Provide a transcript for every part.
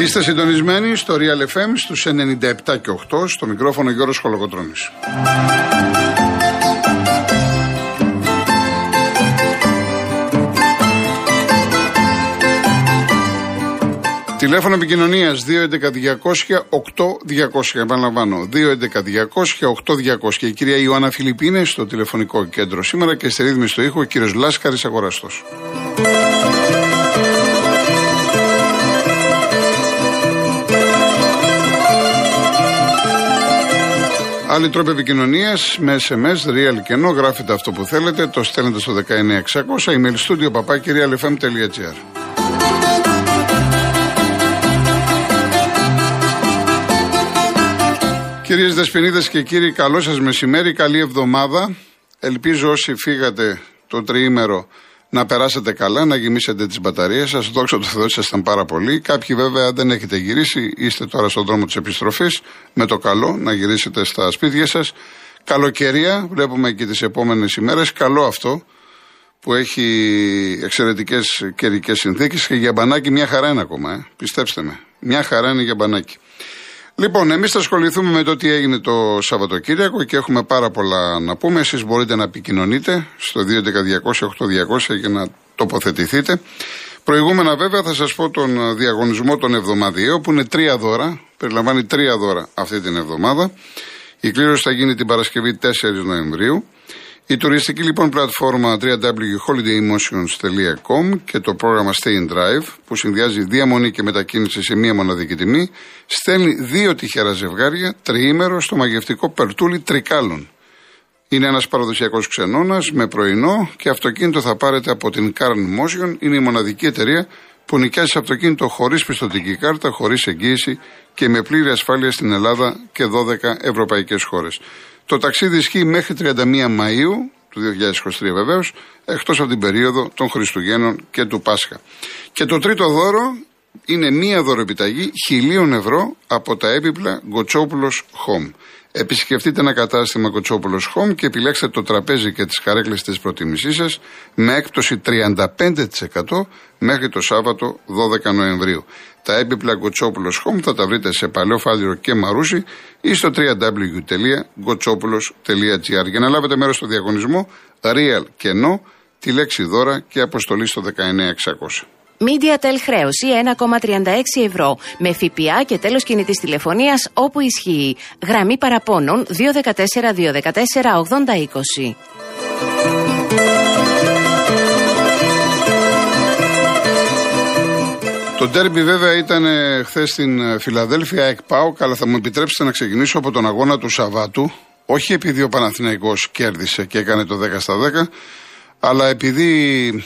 Είστε συντονισμένοι στο Real FM στους 97 και 8 στο μικρόφωνο Γιώργος Χολοκοτρώνης. Τηλέφωνο επικοινωνίας 211-200-8200. Επαναλαμβάνω. 211-200-8200. Η κυρία Ιωάννα Φιλιππίνε είναι στο τηλεφωνικό κέντρο σήμερα και στη ρύθμιση στο ήχο ο κύριος Λάσκαρης Αγοραστός. Άλλοι τρόποι επικοινωνίας με SMS, real και ενώ γράφετε αυτό που θέλετε, το στέλνετε στο 19600, email studio papakirialfm.gr. Κυρίες Δεσποινίδες και κύριοι, καλό σας μεσημέρι, καλή εβδομάδα. Ελπίζω όσοι φύγατε το τριήμερο να περάσετε καλά, να γεμίσετε τις μπαταρίες σας. Δόξα τω Θεώ, ήσασταν πάρα πολύ. Κάποιοι βέβαια δεν έχετε γυρίσει, είστε τώρα στον δρόμο της επιστροφής. Με το καλό να γυρίσετε στα σπίτια σας. Καλοκαιρία, βλέπουμε και τις επόμενες ημέρες. Καλό αυτό που έχει εξαιρετικές καιρικές συνθήκες και για μπανάκι μια χαρά είναι ακόμα. Ε. Πιστέψτε με. Μια χαρά είναι για μπανάκι. Λοιπόν, εμείς θα ασχοληθούμε με το τι έγινε το Σαββατοκύριακο και έχουμε πάρα πολλά να πούμε. Εσείς μπορείτε να επικοινωνείτε στο 211-200-8200 για να τοποθετηθείτε. Προηγούμενα, βέβαια, θα σας πω τον διαγωνισμό των εβδομαδιαίων που είναι τρία δώρα. Περιλαμβάνει τρία δώρα αυτή την εβδομάδα. Η κλήρωση θα γίνει την Παρασκευή 4 Νοεμβρίου. Η τουριστική λοιπόν πλατφόρμα www.holidaymotions.com και το πρόγραμμα Stay in Drive που συνδυάζει διαμονή και μετακίνηση σε μία μοναδική τιμή στέλνει δύο τυχερά ζευγάρια τριήμερο στο μαγευτικό Περτούλι Τρικάλων. Είναι ένας παραδοσιακός ξενώνας με πρωινό και αυτοκίνητο θα πάρετε από την Carn Motion. Είναι η μοναδική εταιρεία που νοικιάζει αυτοκίνητο χωρίς πιστοτική κάρτα, χωρίς εγγύηση και με πλήρη ασφάλεια στην Ελλάδα και 12 ευρωπαϊκές χώρες. Το ταξίδι ισχύει μέχρι 31 Μαΐου του 2023 βεβαίως, εκτός από την περίοδο των Χριστουγέννων και του Πάσχα. Και το τρίτο δώρο είναι μία δωρεπιταγή χιλίων ευρώ από τα έπιπλα Γκοτσόπουλος Home. Επισκεφτείτε ένα κατάστημα Κοτσόπουλος Home και επιλέξτε το τραπέζι και τις καρέκλες της προτίμησή σας με έκπτωση 35% μέχρι το Σάββατο 12 Νοεμβρίου. Τα έπιπλα Κοτσόπουλος Home θα τα βρείτε σε Παλαιό Φάλιρο και Μαρούσι ή στο www.gotsopoulos.gr για να λάβετε μέρος στο διαγωνισμό Real και No, τη λέξη δώρα και αποστολή στο 19600. MediaTel χρέωση 1,36 ευρώ με ΦΠΑ και τέλος κινητής τηλεφωνίας όπου ισχύει. Γραμμή παραπώνων 214 214 8020. Το τέρμπι βέβαια ήταν ε, χθες στην ε, Φιλαδέλφια, εκπάω, αλλά θα μου επιτρέψετε να ξεκινήσω από τον αγώνα του Σαββάτου. Όχι επειδή ο Παναθηναϊκός κέρδισε και έκανε το 10 στα 10, αλλά επειδή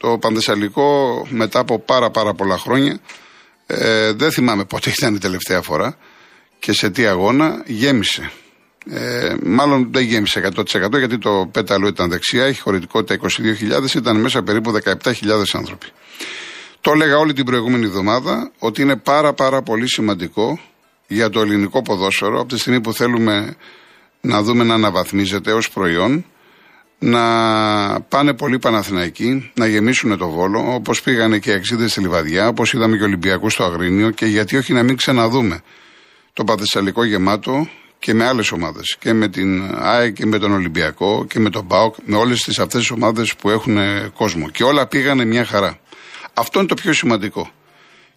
το Πανδεσσαλικό μετά από πάρα πάρα πολλά χρόνια, ε, δεν θυμάμαι πότε ήταν η τελευταία φορά και σε τι αγώνα, γέμισε. Ε, μάλλον δεν γέμισε 100% γιατί το πέταλο ήταν δεξιά, έχει χωρητικότητα 22.000, ήταν μέσα περίπου 17.000 άνθρωποι. Το έλεγα όλη την προηγούμενη εβδομάδα ότι είναι πάρα πάρα πολύ σημαντικό για το ελληνικό ποδόσφαιρο από τη στιγμή που θέλουμε να δούμε να αναβαθμίζεται ως προϊόν να πάνε πολλοί Παναθηναϊκοί, να γεμίσουν το Βόλο, όπως πήγανε και εξίδε στη Λιβαδιά, όπως είδαμε και Ολυμπιακού στο Αγρίνιο και γιατί όχι να μην ξαναδούμε το Παθεσσαλικό γεμάτο και με άλλες ομάδες. Και με την ΑΕ και με τον Ολυμπιακό και με τον ΠΑΟΚ, με όλες τις αυτές τις ομάδες που έχουν κόσμο. Και όλα πήγανε μια χαρά. Αυτό είναι το πιο σημαντικό.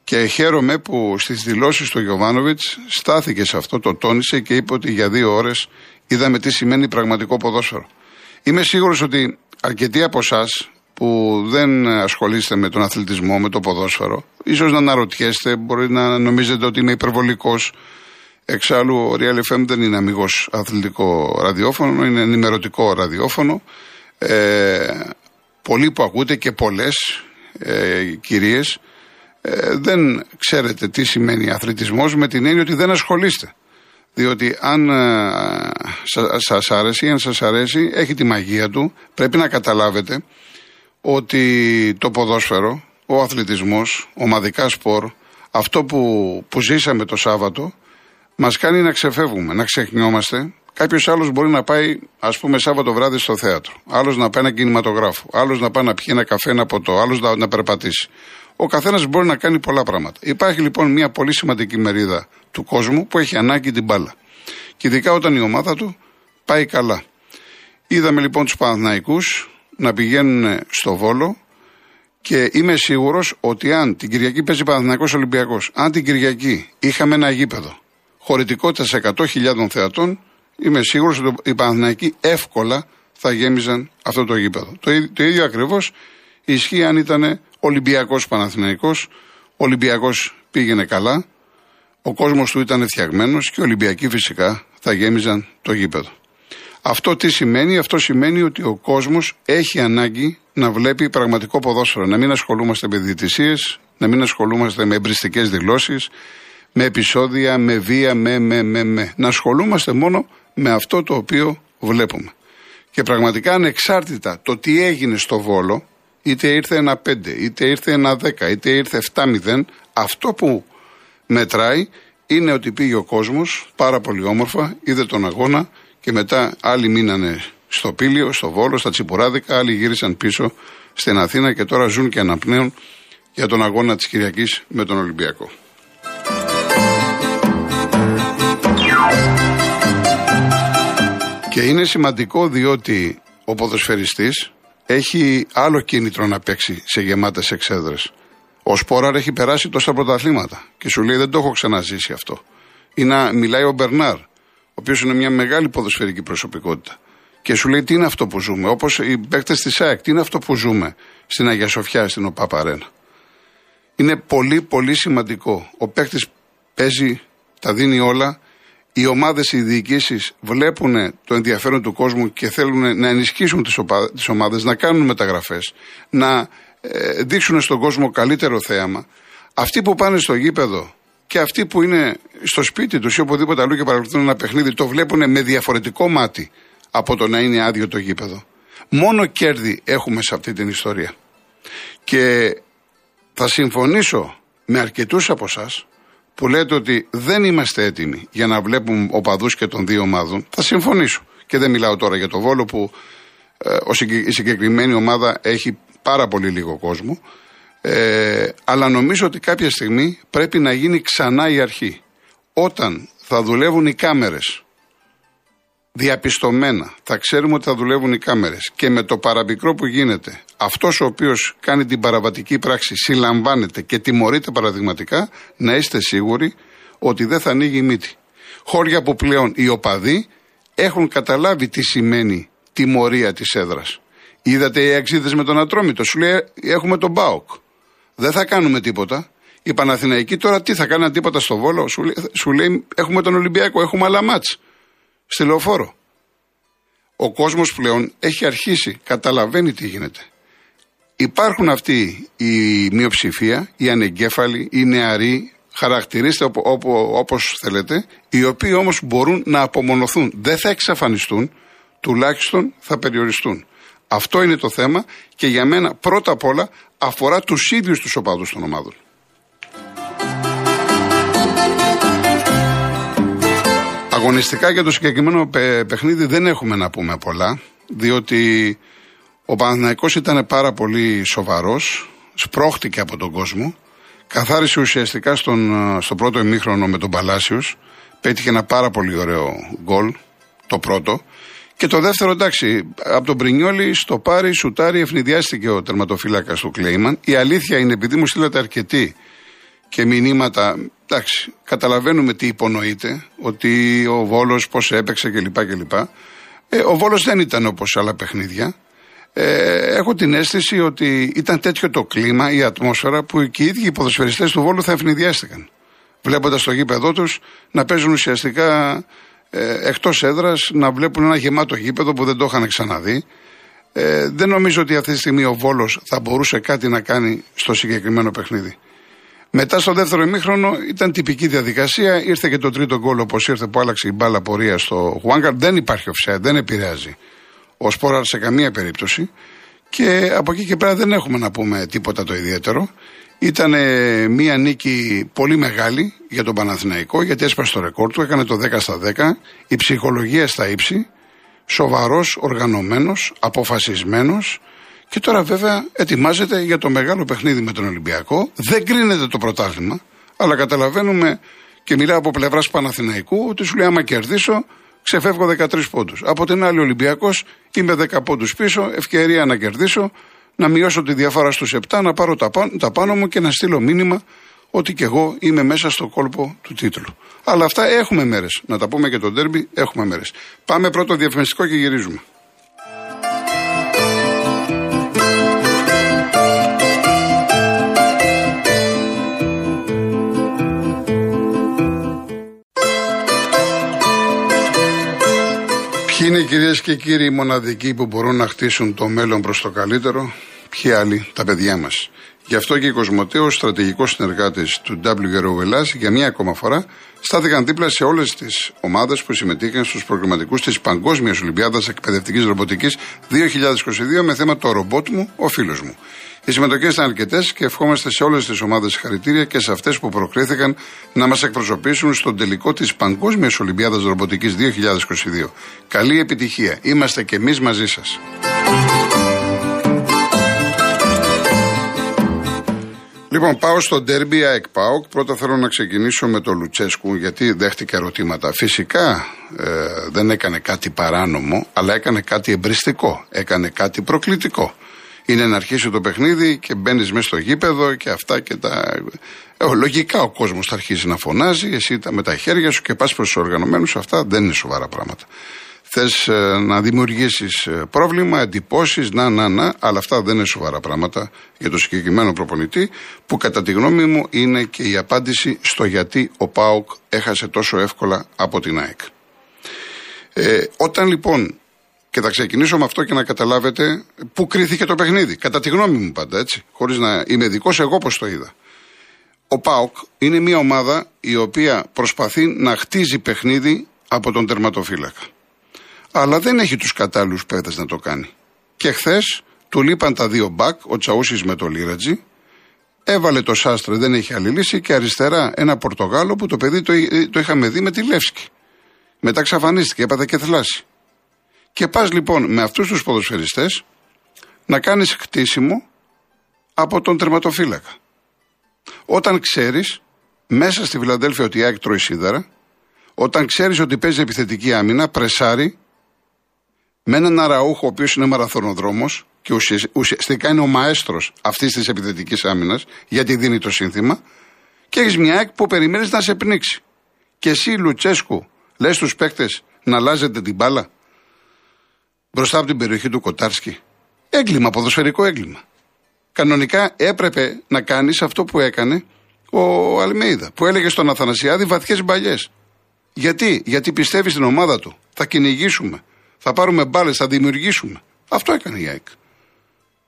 Και χαίρομαι που στις δηλώσεις του Γιωβάνοβιτς στάθηκε σε αυτό, το τόνισε και είπε ότι για δύο ώρες είδαμε τι σημαίνει πραγματικό ποδόσφαιρο. Είμαι σίγουρος ότι αρκετοί από εσάς που δεν ασχολείστε με τον αθλητισμό, με το ποδόσφαιρο, ίσως να αναρωτιέστε, μπορεί να νομίζετε ότι είμαι υπερβολικός. Εξάλλου, ο Real FM δεν είναι αμυγός αθλητικό ραδιόφωνο, είναι ενημερωτικό ραδιόφωνο. Ε, πολλοί που ακούτε και πολλές ε, κυρίες ε, δεν ξέρετε τι σημαίνει αθλητισμός με την έννοια ότι δεν ασχολείστε. Διότι αν ε, σας άρεσε ή αν σας αρέσει, έχει τη μαγεία του. Πρέπει να καταλάβετε ότι το ποδόσφαιρο, ο αθλητισμός, ομαδικά σπορ, αυτό που, που ζήσαμε το Σάββατο, μας κάνει να ξεφεύγουμε, να ξεχνιόμαστε Κάποιος άλλος μπορεί να πάει, ας πούμε, Σάββατο βράδυ στο θέατρο. Άλλος να πάει ένα κινηματογράφο. Άλλος να πάει να πιει ένα καφέ, ένα ποτό. Άλλος να, να περπατήσει. Ο καθένας μπορεί να κάνει πολλά πράγματα. Υπάρχει λοιπόν μια πολύ σημαντική μερίδα του κόσμου που έχει ανάγκη την μπάλα. Και ειδικά όταν η ομάδα του πάει καλά. Είδαμε λοιπόν τους Παναθναϊκού να πηγαίνουν στο Βόλο και είμαι σίγουρος ότι αν την Κυριακή παίζει Παναθναϊκό Ολυμπιακός, αν την Κυριακή είχαμε ένα γήπεδο χωρητικότητας 100.000 θεατών, είμαι σίγουρος ότι οι Παναθναϊκοί εύκολα θα γέμιζαν αυτό το γήπεδο. Το, το ίδιο ακριβώς ισχύει αν ήταν Ολυμπιακός Παναθηναϊκός. Ο Ολυμπιακός πήγαινε καλά. Ο κόσμος του ήταν φτιαγμένος και οι Ολυμπιακοί φυσικά θα γέμιζαν το γήπεδο. Αυτό τι σημαίνει, αυτό σημαίνει ότι ο κόσμος έχει ανάγκη να βλέπει πραγματικό ποδόσφαιρο. Να μην ασχολούμαστε με διαιτησίες, να μην ασχολούμαστε με εμπριστικές δηλώσεις, με επεισόδια, με βία, με, με, με, με. Να ασχολούμαστε μόνο με αυτό το οποίο βλέπουμε. Και πραγματικά ανεξάρτητα το τι έγινε στο Βόλο, είτε ήρθε ένα 5, είτε ήρθε ένα 10, είτε ήρθε 7-0, αυτό που μετράει είναι ότι πήγε ο κόσμος πάρα πολύ όμορφα, είδε τον αγώνα και μετά άλλοι μείνανε στο Πήλιο, στο Βόλο, στα Τσιπουράδικα, άλλοι γύρισαν πίσω στην Αθήνα και τώρα ζουν και αναπνέουν για τον αγώνα της Κυριακής με τον Ολυμπιακό. Και είναι σημαντικό διότι ο ποδοσφαιριστής έχει άλλο κίνητρο να παίξει σε γεμάτες εξέδρες. Ο Σπόραρ έχει περάσει τόσα πρωταθλήματα και σου λέει δεν το έχω ξαναζήσει αυτό. Ή να μιλάει ο Μπερνάρ, ο οποίος είναι μια μεγάλη ποδοσφαιρική προσωπικότητα. Και σου λέει τι είναι αυτό που ζούμε. Όπως οι παίκτες της ΑΕΚ, τι είναι αυτό που ζούμε στην Αγία Σοφιά, στην ΟΠΑΠΑΡΕΝΑ. Είναι πολύ πολύ σημαντικό. Ο παίκτης παίζει, τα δίνει όλα. Οι ομάδες, οι διοικήσεις βλέπουν το ενδιαφέρον του κόσμου και θέλουν να ενισχύσουν τις ομάδες, να κάνουν μεταγραφές, να ε, δείξουν στον κόσμο καλύτερο θέαμα. Αυτοί που πάνε στο γήπεδο και αυτοί που είναι στο σπίτι τους ή οπουδήποτε αλλού και παρακολουθούν ένα παιχνίδι, το βλέπουν με διαφορετικό μάτι από το να είναι άδειο το γήπεδο. Μόνο κέρδη έχουμε σε αυτή την ιστορία. Και θα συμφωνήσω με αρκετούς από εσάς που λέτε ότι δεν είμαστε έτοιμοι για να βλέπουμε οπαδούς και των δύο ομάδων. Θα συμφωνήσω. Και δεν μιλάω τώρα για το βόλο που ε, η συγκεκριμένη ομάδα έχει πάρα πολύ λίγο κόσμο. Ε, αλλά νομίζω ότι κάποια στιγμή πρέπει να γίνει ξανά η αρχή. Όταν θα δουλεύουν οι κάμερες διαπιστωμένα, θα ξέρουμε ότι θα δουλεύουν οι κάμερες και με το παραμικρό που γίνεται, αυτός ο οποίος κάνει την παραβατική πράξη συλλαμβάνεται και τιμωρείται παραδειγματικά, να είστε σίγουροι ότι δεν θα ανοίγει η μύτη. Χώρια που πλέον οι οπαδοί έχουν καταλάβει τι σημαίνει τιμωρία της έδρας. Είδατε οι αξίδες με τον Ατρόμητο. Σου λέει έχουμε τον Μπάοκ. Δεν θα κάνουμε τίποτα. Η Παναθηναϊκή τώρα τι θα κάνουν τίποτα στο Βόλο. Σου λέει, σου λέει έχουμε τον Ολυμπιακό, έχουμε άλλα μάτς. Στη λεωφόρο. Ο κόσμος πλέον έχει αρχίσει, καταλαβαίνει τι γίνεται. Υπάρχουν αυτοί η μειοψηφία, οι ανεγκέφαλοι, οι νεαροί, χαρακτηρίστε όπω όπως θέλετε, οι οποίοι όμως μπορούν να απομονωθούν. Δεν θα εξαφανιστούν, τουλάχιστον θα περιοριστούν. Αυτό είναι το θέμα και για μένα πρώτα απ' όλα αφορά τους ίδιους τους οπαδούς των ομάδων. Αγωνιστικά για το συγκεκριμένο παιχνίδι δεν έχουμε να πούμε πολλά, διότι ο Παναθηναϊκός ήταν πάρα πολύ σοβαρός, σπρώχτηκε από τον κόσμο, καθάρισε ουσιαστικά στον, στο πρώτο ημίχρονο με τον Παλάσιος, πέτυχε ένα πάρα πολύ ωραίο γκολ, το πρώτο, και το δεύτερο, εντάξει, από τον Πρινιόλη στο πάρει, σουτάρι, ευνηδιάστηκε ο τερματοφύλακας του Κλέιμαν. Η αλήθεια είναι, επειδή μου στείλατε αρκετοί και μηνύματα, εντάξει, καταλαβαίνουμε τι υπονοείται, ότι ο Βόλος πώς έπαιξε κλπ. κλπ. Ε, ο Βόλος δεν ήταν όπως άλλα παιχνίδια. Ε, έχω την αίσθηση ότι ήταν τέτοιο το κλίμα, η ατμόσφαιρα, που και οι ίδιοι οι ποδοσφαιριστές του Βόλου θα ευνηδιάστηκαν. Βλέποντας το γήπεδό τους να παίζουν ουσιαστικά ε, εκτός έδρας να βλέπουν ένα γεμάτο γήπεδο που δεν το είχαν ξαναδεί. Ε, δεν νομίζω ότι αυτή τη στιγμή ο Βόλος θα μπορούσε κάτι να κάνει στο συγκεκριμένο παιχνίδι. Μετά στο δεύτερο ημίχρονο ήταν τυπική διαδικασία. Ήρθε και το τρίτο γκολ όπως ήρθε που άλλαξε η μπάλα πορεία στο Χουάνκαρ. Δεν υπάρχει offset, δεν επηρεάζει ο Σπόραρ σε καμία περίπτωση. Και από εκεί και πέρα δεν έχουμε να πούμε τίποτα το ιδιαίτερο. Ήταν μια νίκη πολύ μεγάλη για τον Παναθηναϊκό γιατί έσπασε το ρεκόρ του, έκανε το 10 στα 10, η ψυχολογία στα ύψη, σοβαρός, οργανωμένος, αποφασισμένος και τώρα βέβαια ετοιμάζεται για το μεγάλο παιχνίδι με τον Ολυμπιακό. Δεν κρίνεται το πρωτάθλημα, αλλά καταλαβαίνουμε και μιλάω από πλευράς Παναθηναϊκού ότι σου λέει άμα κερδίσω ξεφεύγω 13 πόντους. Από την άλλη Ολυμπιακός είμαι 10 πόντους πίσω, ευκαιρία να κερδίσω, να μειώσω τη διαφορά στους 7, να πάρω τα, τα πάνω μου και να στείλω μήνυμα ότι και εγώ είμαι μέσα στο κόλπο του τίτλου. Αλλά αυτά έχουμε μέρες. Να τα πούμε και το ντέρμπι, έχουμε μέρες. Πάμε πρώτο διαφημιστικό και γυρίζουμε. Είναι κυρίες και κύριοι οι μοναδικοί που μπορούν να χτίσουν το μέλλον προς το καλύτερο, ποιοι άλλοι, τα παιδιά μας. Γι' αυτό και οι Κοσμοτέος, στρατηγικός συνεργάτης του WRO Ελλάς, για μία ακόμα φορά στάθηκαν δίπλα σε όλες τις ομάδες που συμμετείχαν στους προγραμματικούς της Παγκόσμιας Ολυμπιάδας Εκπαιδευτικής Ρομποτικής 2022 με θέμα το ρομπότ μου, ο φίλος μου. Οι συμμετοχές ήταν αρκετές και ευχόμαστε σε όλες τις ομάδες χαρητήρια και σε αυτές που προκρίθηκαν να μας εκπροσωπήσουν στον τελικό της Παγκόσμιας Ολυμπιάδας Ρομποτικής 2022. Καλή επιτυχία. Είμαστε και εμείς μαζί σας. Λοιπόν, πάω στο ντέρμπι ΑΕΚ ΠΑΟΚ. Πρώτα θέλω να ξεκινήσω με τον Λουτσέσκου, γιατί δέχτηκε ερωτήματα. Φυσικά ε, δεν έκανε κάτι παράνομο, αλλά έκανε κάτι εμπριστικό. Έκανε κάτι προκλητικό είναι να αρχίσει το παιχνίδι και μπαίνεις μέσα στο γήπεδο και αυτά και τα. Ε, λογικά ο κόσμος θα αρχίσει να φωνάζει, εσύ με τα χέρια σου και πας προς τους οργανωμένους. Αυτά δεν είναι σοβαρά πράγματα. Θες ε, να δημιουργήσεις ε, πρόβλημα, εντυπώσεις, να, να, να, αλλά αυτά δεν είναι σοβαρά πράγματα για το συγκεκριμένο προπονητή, που κατά τη γνώμη μου είναι και η απάντηση στο γιατί ο Πάοκ έχασε τόσο εύκολα από την ΑΕΚ. Ε, όταν λοιπόν και θα ξεκινήσω με αυτό και να καταλάβετε πού κρίθηκε το παιχνίδι. Κατά τη γνώμη μου πάντα, έτσι. Χωρίς να είμαι δικό, εγώ πώς το είδα. Ο Πάοκ είναι μια ομάδα η οποία προσπαθεί να χτίζει παιχνίδι από τον τερματοφύλακα. Αλλά δεν έχει τους κατάλληλους παίδε να το κάνει. Και χθες του λείπαν τα δύο μπακ, ο Τσαούσης με το Λίρατζι. Έβαλε το Σάστρε, δεν έχει άλλη λύση. Και αριστερά ένα Πορτογάλο που το παιδί το, το είχαμε δει με τη Λεύσκη. Μετά ξαφανίστηκε, έπαθε και θλάση. Και πας λοιπόν με αυτούς τους ποδοσφαιριστές να κάνεις χτίσιμο από τον τερματοφύλακα. Όταν ξέρεις μέσα στη Φιλανδέλφια ότι η ΑΕΚ τρώει σίδερα, όταν ξέρεις ότι παίζει επιθετική άμυνα, πρεσάρει, με έναν αραούχο ο οποίος είναι μαραθωνοδρόμος και ουσιαστικά είναι ο μαέστρος αυτής της επιθετικής άμυνας, γιατί δίνει το σύνθημα, και έχεις μια ΑΕΚ που περιμένεις να σε πνίξει. Και εσύ, Λουτσέσκου, λες στους παίκτες να αλλάζετε την μπάλα; Μπροστά από την περιοχή του Κοτάρσκι. Έγκλημα, ποδοσφαιρικό έγκλημα. Κανονικά έπρεπε να κάνεις αυτό που έκανε ο Αλμέιδα, που έλεγε στον Αθανασιάδη βαθιές μπαλιές. Γιατί, γιατί πιστεύεις στην ομάδα του. Θα κυνηγήσουμε. Θα πάρουμε μπάλες, θα δημιουργήσουμε. Αυτό έκανε η ΑΕΚ.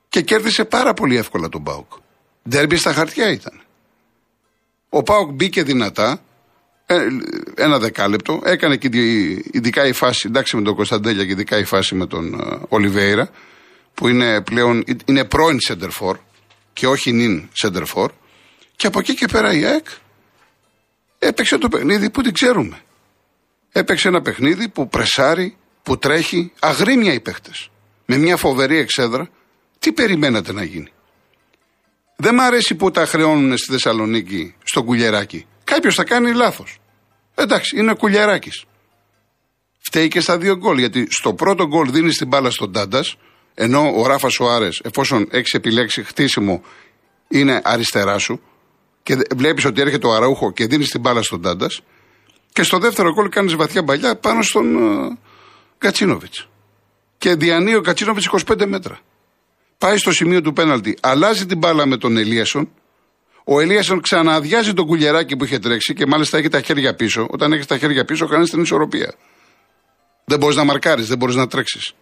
Και κέρδισε πάρα πολύ εύκολα τον Πάουκ. Ντέρμπι στα χαρτιά ήταν. Ο Πάουκ μπήκε δυνατά, ε, ένα δεκάλεπτο. Έκανε και ειδικά η φάση, εντάξει με τον Κωνσταντέλια και ειδικά η φάση με τον uh, Ολιβέηρα, που είναι πλέον είναι πρώην σεντερφόρ και όχι νυν σεντερφόρ. Και από εκεί και πέρα η ΑΕΚ έπαιξε το παιχνίδι που την ξέρουμε. Έπαιξε ένα παιχνίδι που πρεσάρει, που τρέχει, αγρίμια οι παίχτες. Με μια φοβερή εξέδρα. Τι περιμένατε να γίνει; Δεν μ' αρέσει που τα χρεώνουν στη Θεσσαλονίκη, στο κουλιεράκι. Κάποιος θα κάνει λάθος. Εντάξει, είναι κουλιαράκι. Φταίει και στα δύο γκολ. Γιατί στο πρώτο γκολ δίνει την μπάλα στον Τάντας, ενώ ο Ράφα Σοάρε, εφόσον έχεις επιλέξει χτίσιμο, είναι αριστερά σου και βλέπεις ότι έρχεται ο Αραούχο και δίνεις την μπάλα στον Τάντας. Και στο δεύτερο γκολ κάνεις βαθιά μπαλιά πάνω στον uh, Κατσίνοβιτς. Και διανύει ο Κατσίνοβιτς 25 μέτρα. Πάει στο σημείο του πέναλτη, αλλάζει την μπάλα με τον Ελίασον ο Ελίασον ξαναδιάζει τον κουλιεράκι που είχε τρέξει και μάλιστα έχει τα χέρια πίσω. Όταν έχεις τα χέρια πίσω, κάνει την ισορροπία. Δεν μπορείς να μαρκάρεις, δεν μπορείς να τρέξεις.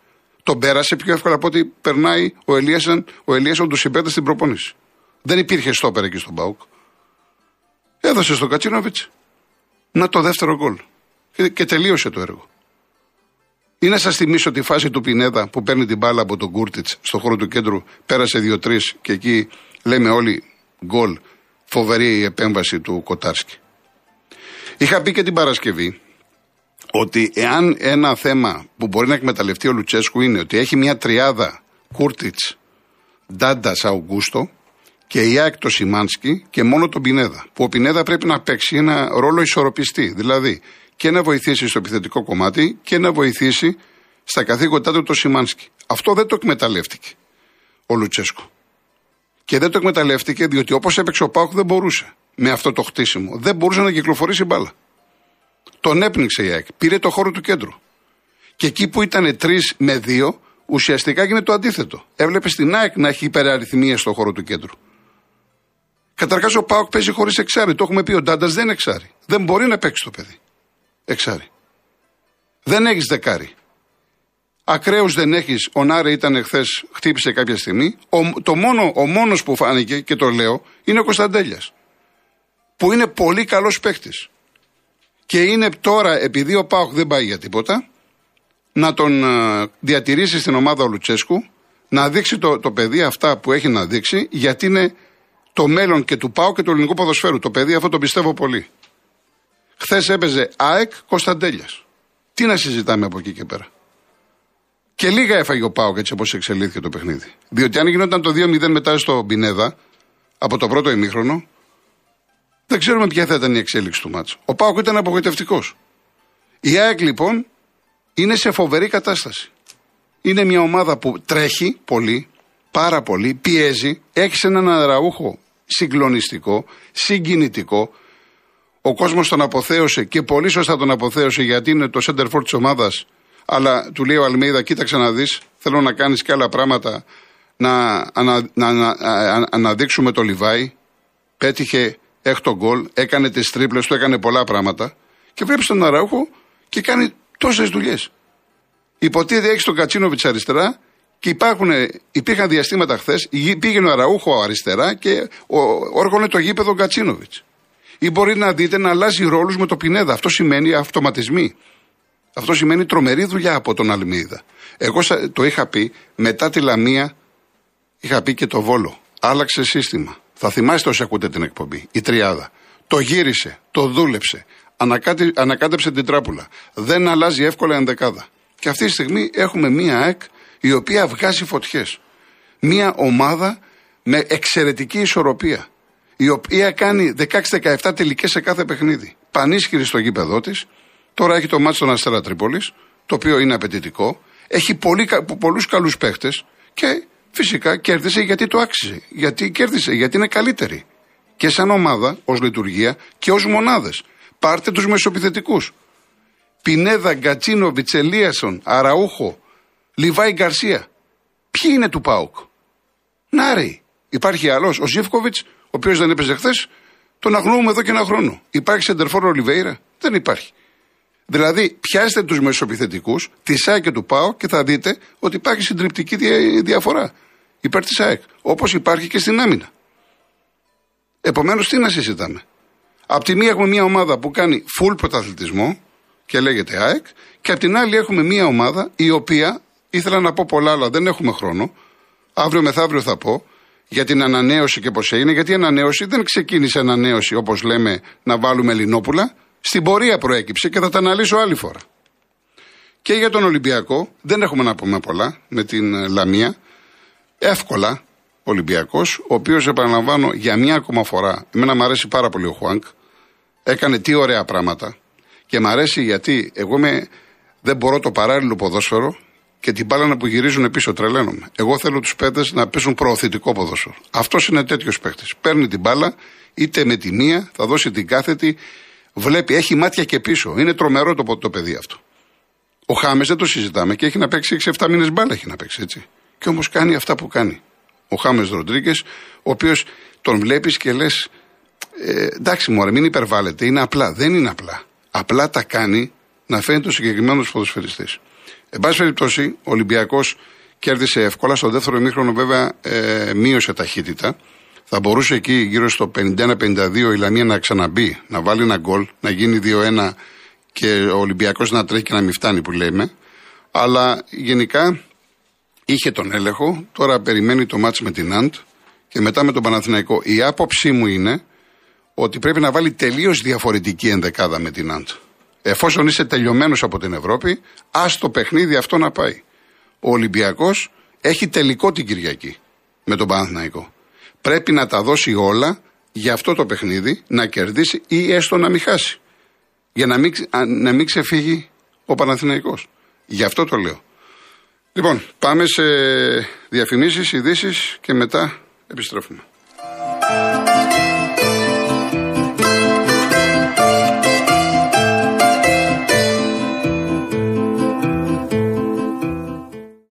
Τον πέρασε πιο εύκολα από ότι περνάει ο Ελίασον, ο Ελίασον τους συμπέδε στην προπονήση. Δεν υπήρχε στόπερ εκεί στον Πάουκ. Έδωσε στον Κατσίνοβιτς να το δεύτερο γκολ. Και, και τελείωσε το έργο. Ή να σας θυμίσω τη φάση του Πινέδα που παίρνει την μπάλα από τον Κούρτιτς στο χώρο του κέντρου, πέρασε 2-3 και εκεί λέμε όλοι γκολ. Φοβερή η επέμβαση του Κοτάρσκι. Είχα πει και την Παρασκευή ότι εάν ένα θέμα που μπορεί να εκμεταλλευτεί ο Λουτσέσκου είναι ότι έχει μια τριάδα Κούρτιτς, Ντάντα, Αουγκούστο και η ΑΕΚ το Σιμάνσκι και μόνο τον Πινέδα. Που ο Πινέδα πρέπει να παίξει ένα ρόλο ισορροπιστή. Δηλαδή και να βοηθήσει στο επιθετικό κομμάτι και να βοηθήσει στα καθήκοντά του το Σιμάνσκι. Αυτό δεν το εκμεταλλεύτηκε ο Λουτσέσκο. Και δεν το εκμεταλλεύτηκε διότι όπως έπαιξε ο Πάουκ δεν μπορούσε με αυτό το χτίσιμο. Δεν μπορούσε να κυκλοφορήσει μπάλα. Τον έπνιξε η ΑΕΚ. Πήρε το χώρο του κέντρου. Και εκεί που ήταν τρεις με δύο, ουσιαστικά έγινε το αντίθετο. Έβλεπε στην ΑΕΚ να έχει υπεραριθμία στο χώρο του κέντρου. Καταρχάς ο Πάοκ παίζει χωρίς εξάρι. Το έχουμε πει. Ο Ντάντας δεν εξάρι. Δεν μπορεί να παίξει το παιδί. Εξάρι. Δεν έχεις δεκάρι. Ακραίου δεν έχεις. Ο Νάρε ήταν εχθές, χτύπησε κάποια στιγμή. Ο, το μόνο, ο μόνος που φάνηκε και το λέω είναι ο Κωνσταντέλιας. Που είναι πολύ καλός παίχτη. Και είναι τώρα, επειδή ο Πάοκ δεν πάει για τίποτα, να τον ε, διατηρήσει στην ομάδα ο Λουτσέσκου, να δείξει το, το παιδί αυτά που έχει να δείξει, γιατί είναι το μέλλον και του ΠΑΟ και του ελληνικού ποδοσφαίρου. Το παιδί αυτό το πιστεύω πολύ. Χθες έπαιζε ΑΕΚ Κωνσταντέλιας. Τι να συζητάμε από εκεί και πέρα; Και λίγα έφαγε ο Πάοκ έτσι όπως εξελίχθηκε το παιχνίδι. Διότι αν γινόταν το 2-0 μετά στο Μπινέδα, από το πρώτο ημίχρονο, δεν ξέρουμε ποια θα ήταν η εξέλιξη του μάτσου. Ο Πάοκ ήταν απογοητευτικός. Η ΑΕΚ λοιπόν είναι σε φοβερή κατάσταση. Είναι μια ομάδα που τρέχει πολύ, πάρα πολύ, πιέζει, έχει έναν αραούχο συγκλονιστικό, συγκινητικό. Ο κόσμος τον αποθέωσε και πολύ σωστά τον αποθέωσε γιατί είναι το center for της ομάδας. Αλλά του λέει ο Αλμέιδα, κοίταξε να δεις, θέλω να κάνεις και άλλα πράγματα να, ανα, να, να, αναδείξουμε το Λιβάι. Πέτυχε έκτο γκολ, έκανε τις τρίπλες του, έκανε πολλά πράγματα. Και βλέπει τον Αραούχο και κάνει τόσες δουλειές. Υποτίθεται έχει τον Κατσίνοβιτς αριστερά και υπάρχουν, υπήρχαν διαστήματα χθες, πήγαινε ο Αραούχο αριστερά και όργωνε το γήπεδο Γκατσίνοβιτ. Ή μπορεί να δείτε να αλλάζει ρόλους με το Πινέδα. Αυτό σημαίνει αυτοματισμοί. Αυτό σημαίνει τρομερή δουλειά από τον Αλμίδα. Εγώ το είχα πει μετά τη Λαμία, είχα πει και το Βόλο. Άλλαξε σύστημα. Θα θυμάστε όσοι ακούτε την εκπομπή. Η Τριάδα. Το γύρισε, το δούλεψε, ανακάτεψε την τράπουλα. Δεν αλλάζει εύκολα ενδεκάδα. Και αυτή τη στιγμή έχουμε μία ΕΚ η οποία βγάζει φωτιές. Μία ομάδα με εξαιρετική ισορροπία. Η οποία κάνει 16-17 τελικές σε κάθε παιχνίδι. Πανίσχυρη στο γήπεδό της. Τώρα έχει το μάτι στον Αστέρα Τρίπολης, το οποίο είναι απαιτητικό. Έχει πολύ, πολλούς καλούς παίχτες και φυσικά κέρδισε γιατί το άξιζε. Γιατί κέρδισε, γιατί είναι καλύτερη. Και σαν ομάδα, ως λειτουργία και ως μονάδες. Πάρτε τους μεσοπιθετικούς. Πινέδα, Γκατσίνο, Βιτσελίασον, Αραούχο, Λιβάη Γκαρσία. Ποιοι είναι του Πάουκ. Νάρη. Υπάρχει άλλος. Ο Ζήφκοβιτς, ο οποίος δεν έπαιζε χθες, τον αγνοούμε εδώ και ένα χρόνο. Υπάρχει Σεντερφόρ Ολιβέηρα; Δεν υπάρχει. Δηλαδή, πιάστε τους μεσοπιθετικούς τη ΑΕΚ και του ΠΑΟ και θα δείτε ότι υπάρχει συντριπτική διαφορά υπέρ της ΑΕΚ. Όπως υπάρχει και στην άμυνα. Επομένως, τι να συζητάμε. Απ' τη μία έχουμε μια ομάδα που κάνει full πρωταθλητισμό και λέγεται ΑΕΚ, και απ' την άλλη έχουμε μια ομάδα η οποία ήθελα να πω πολλά, αλλά δεν έχουμε χρόνο. Αύριο μεθαύριο θα πω για την ανανέωση και πώς έγινε, γιατί η ανανέωση δεν ξεκίνησε ανανέωση όπως λέμε να βάλουμε Ελληνόπουλα. Στην πορεία προέκυψε και θα τα αναλύσω άλλη φορά. Και για τον Ολυμπιακό δεν έχουμε να πούμε πολλά με την ε, Λαμία. Εύκολα Ολυμπιακός, ο οποίος επαναλαμβάνω για μια ακόμα φορά, εμένα μου αρέσει πάρα πολύ ο Χουάνκ, έκανε τι ωραία πράγματα και μ' αρέσει γιατί εγώ είμαι, δεν μπορώ το παράλληλο ποδόσφαιρο και την μπάλα να που γυρίζουν πίσω, τρελαίνομαι. Εγώ θέλω τους παίκτες να παίζουν προωθητικό ποδόσφαιρο. Αυτός είναι τέτοιος παίκτης. Παίρνει την μπάλα, είτε με τη μία, θα δώσει την κάθετη, βλέπει, έχει μάτια και πίσω. Είναι τρομερό το, το παιδί αυτό. Ο Χάμες δεν το συζητάμε και έχει να παίξει 6-7 μήνες μπάλα, έχει να παίξει έτσι. Και όμως κάνει αυτά που κάνει. Ο Χάμες Ροντρίγκες, ο οποίος τον βλέπεις και λες, ε, εντάξει, μωρέ, μην υπερβάλλεται, είναι απλά. Δεν είναι απλά. Απλά τα κάνει να φαίνεται ο συγκεκριμένος ποδοσφαιριστής. Εν πάση περιπτώσει, ο Ολυμπιακός κέρδισε εύκολα. Στο δεύτερο ημίχρονο, βέβαια, ε, μείωσε ταχύτητα. Θα μπορούσε εκεί γύρω στο 51-52 η Λαμία να ξαναμπεί, να βάλει ένα γκολ, να γίνει 2-1 και ο Ολυμπιακός να τρέχει και να μην φτάνει που λέμε. Αλλά γενικά είχε τον έλεγχο. Τώρα περιμένει το μάτς με την Αντ και μετά με τον Παναθηναϊκό. Η άποψή μου είναι ότι πρέπει να βάλει τελείως διαφορετική ενδεκάδα με την Άντ. Εφόσον είσαι τελειωμένος από την Ευρώπη, ας το παιχνίδι αυτό να πάει. Ο Ολυμπιακός έχει τελικό την Κυριακή με τον Παναθηναϊκό. Πρέπει να τα δώσει όλα για αυτό το παιχνίδι, να κερδίσει ή έστω να μην χάσει. Για να μην, να μην ξεφύγει ο Παναθηναϊκός. Γι' αυτό το λέω. Λοιπόν, πάμε σε διαφημίσεις, ειδήσεις και μετά επιστρέφουμε.